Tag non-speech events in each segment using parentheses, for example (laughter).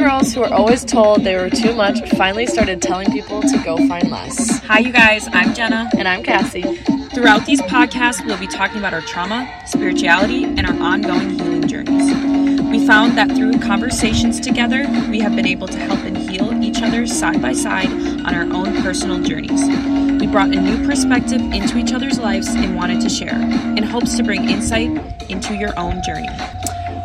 girls who were always told they were too much finally started telling people to go find less. Hi, you guys. I'm Jenna. And I'm Cassie. Throughout these podcasts, we'll be talking about our trauma, spirituality, and our ongoing healing journeys. We found that through conversations together, we have been able to help and heal each other side by side on our own personal journeys. We brought a new perspective into each other's lives and wanted to share, in hopes to bring insight into your own journey.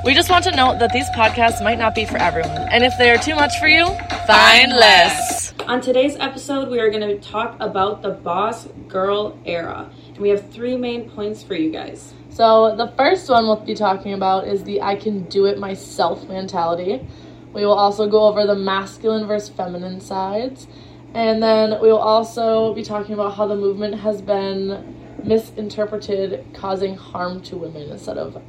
We just want to note that these podcasts might not be for everyone, and if they are too much for you, find less. On today's episode, we are going to talk about the boss girl era. And we have three main points for you guys. So, the first one we'll be talking about is the I can do it myself mentality. We will also go over the masculine versus feminine sides. And then we will also be talking about how the movement has been misinterpreted, causing harm to women instead of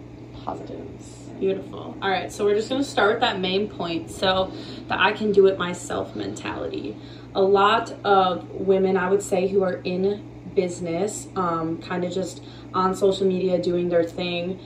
positives. Beautiful. All right, so we're just to start with that main point. So, the I can do it myself mentality. A lot of women, I would say, who are in business, um, kind of just on social media doing their thing,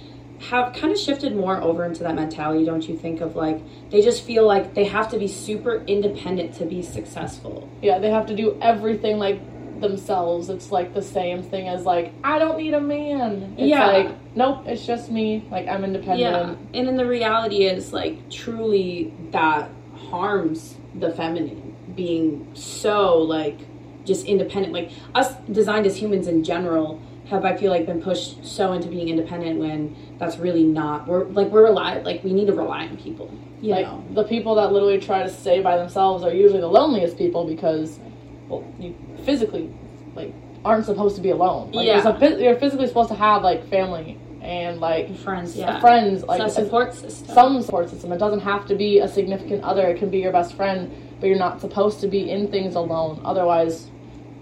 have kind of shifted more over into that mentality, don't you think? Of like, they just feel like they have to be super independent to be successful. Yeah, they have to do everything like themselves. It's like the same thing as like I don't need a man. It's yeah. like nope, it's just me. Like I'm independent. Yeah. And then the reality is like truly that harms the feminine being so like just independent. Like us designed as humans in general have I feel like been pushed so into being independent when that's really not. We're like we're rely like we need to rely on people. You like know? the people that literally try to stay by themselves are usually the loneliest people because well, you physically like aren't supposed to be alone. Like, Yeah. you're, you're physically supposed to have like family and like friends, yeah. friends, like So a- support system. some support system. It doesn't have to be a significant other. It can be your best friend, but you're not supposed to be in things alone. Otherwise,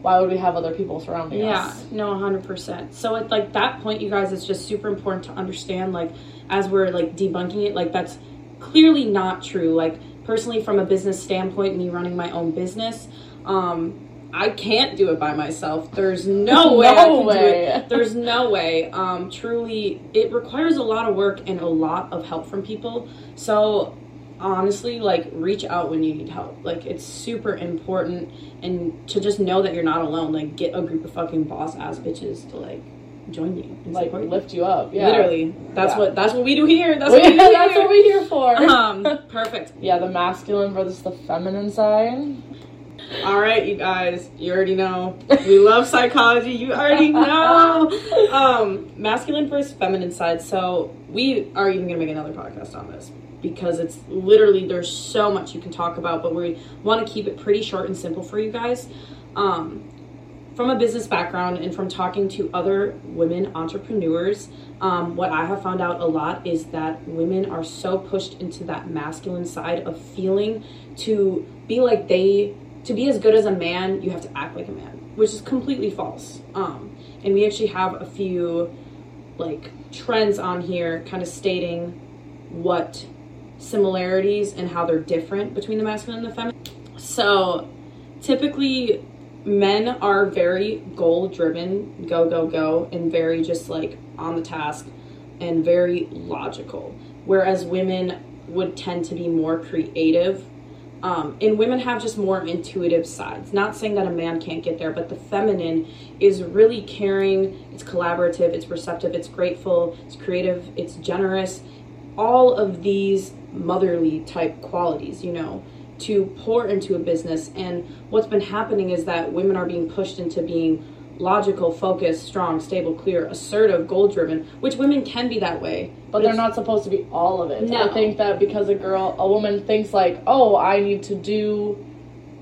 why would we have other people surrounding Yeah, us? Yeah, no, hundred percent. So at like that point, you guys, it's just super important to understand, like, as we're like debunking it, like that's clearly not true. Like personally, from a business standpoint, me running my own business, um, I can't do it by myself. There's (laughs) no way No way. There's no way. Um, truly, it requires a lot of work and a lot of help from people. So honestly like reach out when you need help like it's super important and to just know that you're not alone like get a group of fucking boss ass bitches to like join you and Like support lift you up. Yeah. literally that's Yeah. what that's what we do here that's (laughs) what we do that's here. what we're here for. um (laughs) perfect yeah, the masculine versus the feminine side. all right you guys you already know we love (laughs) psychology you already know um masculine versus feminine side so we are even gonna make another podcast on this because it's literally there's so much you can talk about but we want to keep it pretty short and simple for you guys um from a business background and from talking to other women entrepreneurs, um, what I have found out a lot is that women are so pushed into that masculine side of feeling to be like they, to be as good as a man, you have to act like a man, which is completely false. Um, and we actually have a few like trends on here kind of stating what similarities and how they're different between the masculine and the feminine. So typically men are very goal driven, go, go, go, and very just like on the task and very logical. Whereas women would tend to be more creative. Um, and women have just more intuitive sides. Not saying that a man can't get there, but the feminine is really caring, it's collaborative, it's receptive, it's grateful, it's creative, it's generous. All of these motherly type qualities, you know to pour into a business. And what's been happening is that women are being pushed into being logical, focused, strong, stable, clear, assertive, goal driven, which women can be that way. But they're not supposed to be all of it. No. I think that because a girl, a woman thinks like, oh, I need to do,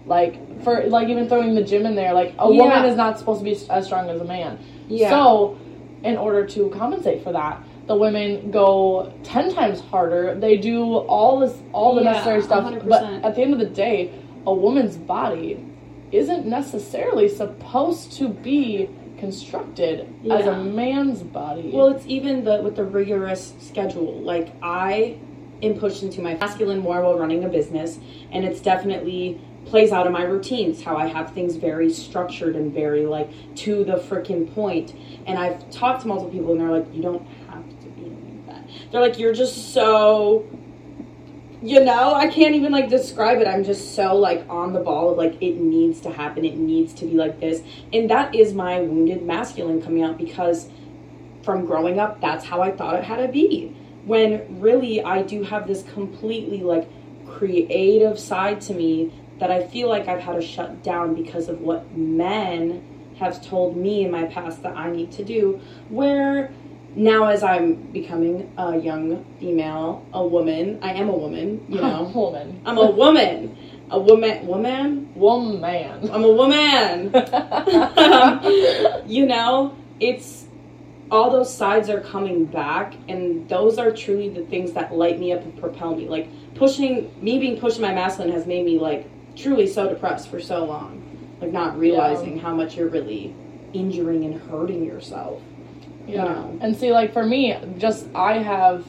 like, for like even throwing the gym in there, like a Yeah. woman is not supposed to be as strong as a man. Yeah. So, in order to compensate for that, the women go ten times harder. They do all this, all the Yeah, necessary stuff. 100%. But at the end of the day, a woman's body isn't necessarily supposed to be constructed as a man's body. Well, it's even the with the rigorous schedule. Like I am pushed into my masculine more while running a business, and it's definitely plays out in my routines how I have things very structured and very like to the freaking point. And I've talked to multiple people, and they're like, "You don't have to be like that." They're like, "You're just so you know, I can't even like describe it. I'm just so like on the ball of like it needs to happen. It needs to be like this. And that is my wounded masculine coming out because from growing up, that's how I thought it had to be. When really I do have this completely like creative side to me that I feel like I've had to shut down because of what men have told me in my past that I need to do. Where now, as I'm becoming a young female, a woman, I am a woman, you (laughs) know. woman. I'm a woman. A woman. Woman? Woman. I'm a woman. (laughs) (laughs) you know, it's all those sides are coming back, and those are truly the things that light me up and propel me. Like, pushing, me being pushed in my masculine has made me, like, truly so depressed for so long. Like, not realizing Yeah. how much you're really injuring and hurting yourself. Yeah. know. And see, like for me, just I have,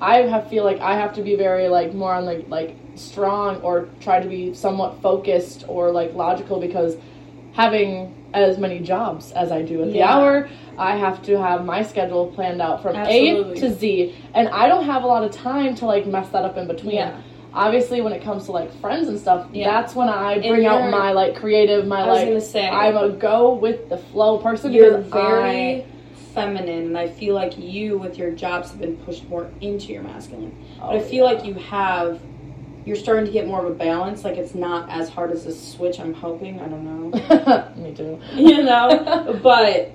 I have feel like I have to be very like more on like like strong or try to be somewhat focused or like logical because having as many jobs as I do at the Yeah. hour, I have to have my schedule planned out from Absolutely. A to Z, and I don't have a lot of time to like mess that up in between. Yeah. Obviously, when it comes to like friends and stuff, Yeah. that's when I bring out my like creative, my I like say- I'm a go with the flow person. You're because very I- feminine, and I feel like you, with your jobs, have been pushed more into your masculine. Oh, but I oh, feel yeah. like you have, you're starting to get more of a balance. Like it's not as hard as a switch. I'm hoping. I don't know. (laughs) Me too. (laughs) you know, but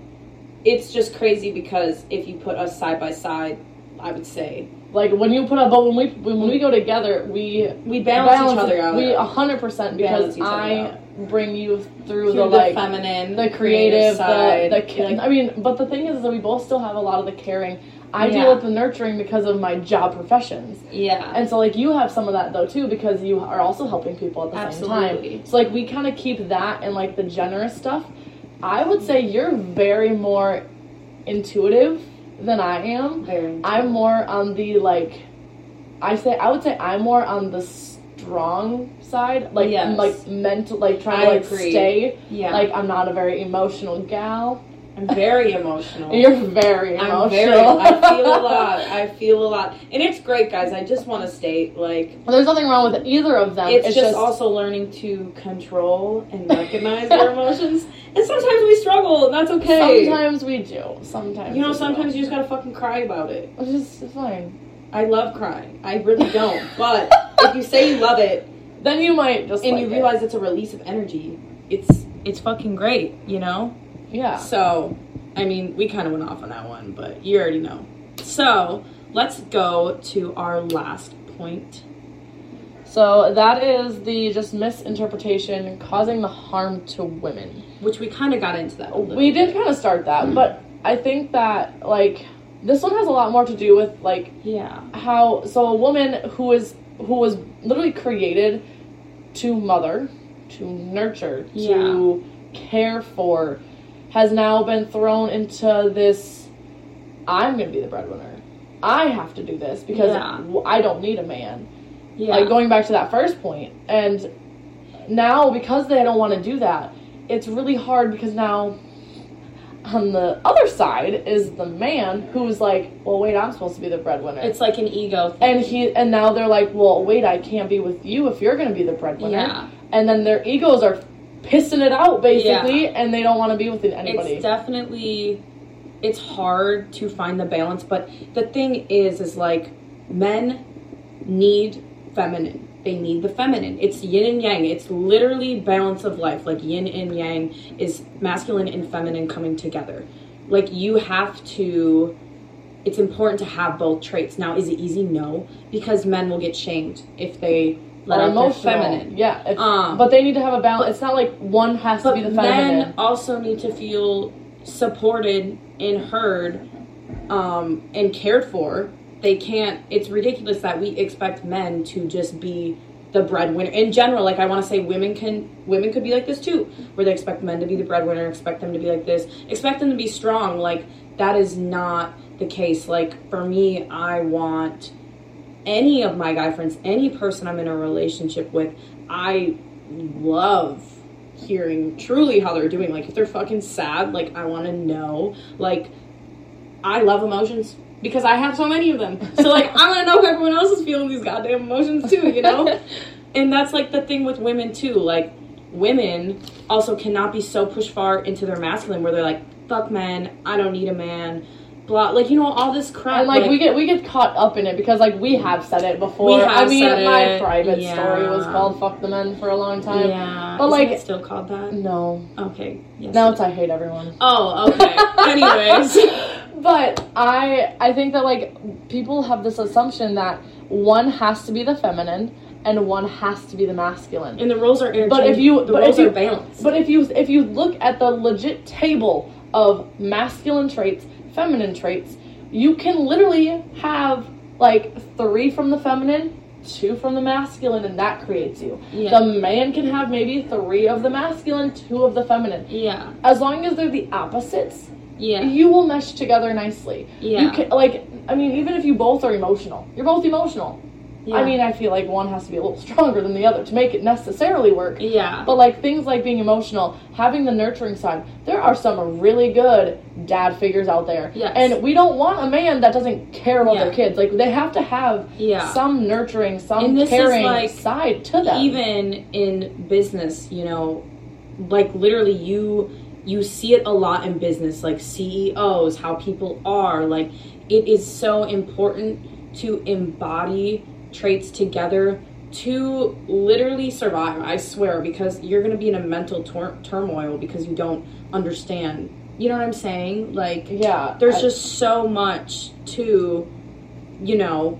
it's just crazy because if you put us side by side, I would say Like when you put up, but when we when we go together, we we balance, each other out. We a hundred percent Balance because each other I out. Bring you through, through the the, like feminine, the creative, side. the the. like, I mean, but the thing is that we both still have a lot of the caring. I Yeah. deal with the nurturing because of my job professions. yeah, And so, like, you have some of that though too, because you are also helping people at the same time. So, like, we kind of keep that and like the generous stuff. I would say you're very more intuitive than I am. I'm more on the like. I say I would say I'm more on the strong side, like Yes. like mental, like trying I to like agree. stay. yeah, Like I'm not a very emotional gal. I'm very emotional. (laughs) You're very emotional. I'm very. I feel a lot. I feel a lot, and it's great, guys. I just want to state, like, There's nothing wrong with either of them. it's, just, also learning to control and recognize our emotions. (laughs) And sometimes we struggle, and that's okay. Sometimes we do. Sometimes you know, sometimes you just gotta fucking cry about it. It's just it's fine. I love crying. I really don't. (laughs) But if you say you love it Then you might just and like you it. realize it's a release of energy, it's it's fucking great. You know. yeah. So, I mean, we kind of went off on that one, but you already know. So, let's go to our last point. So that is the just misinterpretation causing the harm to women. Which we kind of got into that. a little We did kind of start that, but I think that like this one has a lot more to do with like Yeah. how so a woman who is who was literally created to mother, to nurture, to care for, has now been thrown into this. I'm gonna be the breadwinner. I have to do this because Yeah. I don't need a man. Yeah. Like going back to that first point, and now because they don't want to do that, it's really hard because now on the other side is the man who's like, well, wait, I'm supposed to be the breadwinner. it's like an ego thing. and he and now they're like, well, wait, I can't be with you if you're gonna be the breadwinner. Yeah. And then their egos are pissing it out basically, and they don't want to be with anybody. It's definitely it's hard to find the balance, but the thing is is like men need feminine. They need the feminine. It's yin and yang. It's literally balance of life. Like yin and yang is masculine and feminine coming together. Like you have to it's important to have both traits. Now, is it easy? No, because men will get shamed if they let or out their feminine. Yeah. Um, but they need to have a balance. It's not like one has to be the feminine. men also need to feel supported and heard um, and cared for. They can't. It's ridiculous that we expect men to just be the breadwinner in general. Like I want to say, women can women could be like this too, where they expect men to be the breadwinner, expect them to be like this, expect them to be strong. Like that is not the case. Like for me, I want any of my guy friends, any person I'm in a relationship with, I love hearing truly how they're doing. Like if they're fucking sad, like I want to know. Like I love emotions. Because I have so many of them. So like (laughs) I want to know if everyone else is feeling these goddamn emotions too, you know? (laughs) and that's like the thing with women too. Like women also cannot be so pushed far into their masculine where they're like, fuck men, I don't need a man. Blah, like you know all this crap. And like, we get we get caught up in it because like we have said it before. We have I mean, said my it, private yeah. story was called "fuck the men" for a long time. yeah, but, Isn't like- it still called that. No, Okay. Yes. now it's I hate everyone. Oh, okay. (laughs) Anyways. But I I think that like people have this assumption that one has to be the feminine and one has to be the masculine. And the roles are But if you- the but roles if you- are balanced. But if you if you look at the legit table of masculine traits, feminine traits, you can literally have like three from the feminine, two from the masculine, and that creates you. Yeah. The man can have maybe three of the masculine, two of the feminine. yeah. As long as they're the opposites, Yeah. you will mesh together nicely. Yeah. You can like I mean, even if you both are emotional, you're both emotional. yeah. I mean, I feel like one has to be a little (laughs) stronger than the other to make it necessarily work. yeah. But like things like being emotional, having the nurturing side, there are some really good dad figures out there. Yes. And we don't want a man that doesn't care about Yeah. their kids. Like they have to have Yeah. some nurturing, some And this is, caring like, side to them. even in business, you know, like literally you you see it a lot in business, like CEOs, how people are. Like it is so important to embody traits together to literally survive. I swear, because you're gonna be in a mental tor- turmoil because you don't understand. You know what I'm saying? Like yeah. there's I- just so much to you know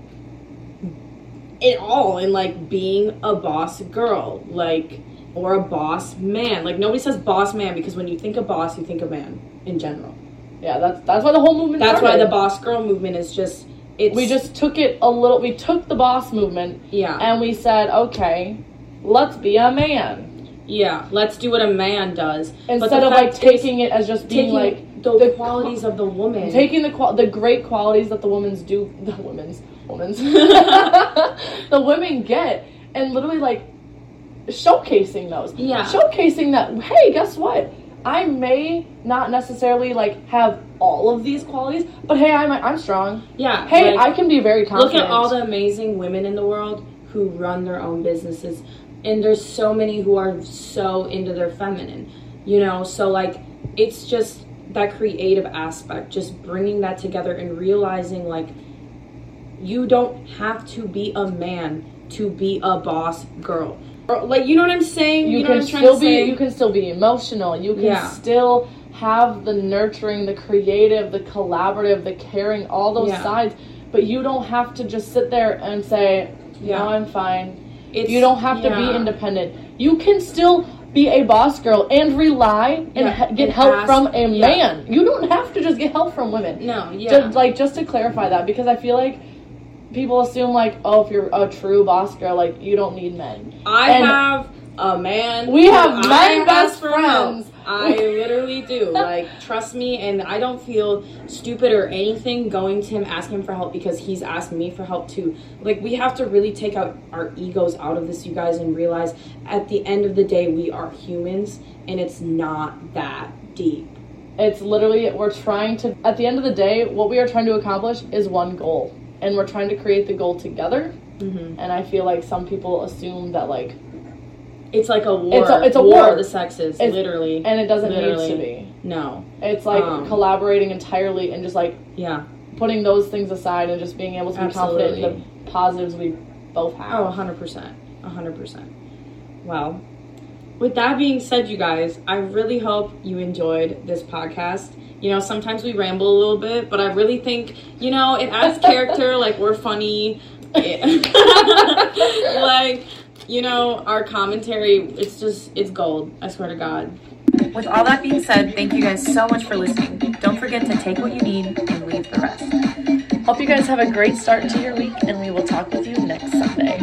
it all in like being a boss girl like or a boss man. Like nobody says boss man because when you think of boss you think of man in general. Yeah, that's that's why the whole movement that's why the boss girl movement is just it's we just took it a little we took the boss movement yeah. and we said, okay, let's be a man. yeah let's do what a man does. Instead of like taking it as just being like the, the qualities of the woman. Taking the qual- the great qualities that the women's do (laughs) the women's women's. (laughs) (laughs) The women get and literally like showcasing those Yeah. showcasing that hey guess what i may not necessarily like have all of these qualities but hey i'm i'm strong yeah hey like- i can be very confident. Look at all the amazing women in the world who run their own businesses. And there's so many who are so into their feminine, you know? So, like, it's just that creative aspect, just bringing that together and realizing, like, you don't have to be a man to be a boss girl. Or, like, you know what I'm saying? you, know can what I'm still to be say? you can still be emotional you can Yeah. still have the nurturing the creative the collaborative the caring all those Yeah. sides but you don't have to just sit there and say Yeah. no i'm fine It's- you don't have to be independent you can still be a boss girl and rely and Yeah, get and help ask- from a yeah. man you don't have to just get help from women No, yeah. just, like just to clarify that because i feel like people assume like oh if you're a true boss girl like you don't need men I And- have a man. We have men best for friends. I (laughs) literally do. Like, trust me, and I don't feel stupid or anything going to him asking him for help because he's asked me for help too. Like, we have to really take out our egos out of this, you guys, and realize at the end of the day, we are humans, and it's not that deep. It's literally we're trying to at the end of the day, what we are trying to accomplish is one goal. And we're trying to create the goal together. Mm-hmm. And I feel like some people assume that like It's like a war. It's a- it's a war, war. of the sexes, It's- literally. and it doesn't Literally. need to be. no. It's like Um, collaborating entirely and just like Yeah. putting those things aside and just being able to be confident in the positives we both have. Oh, 100%. 100%. Well, with that being said, you guys, I really hope you enjoyed this podcast. You know, sometimes we ramble a little bit, but I really think, you know, it adds character. (laughs) like, we're funny. Eh, (laughs) like, you know, our commentary, it's just, it's gold. I swear to God. With all that being said, thank you guys so much for listening. Don't forget to take what you need and leave the rest. Hope you guys have a great start to your week and we will talk with you next Sunday.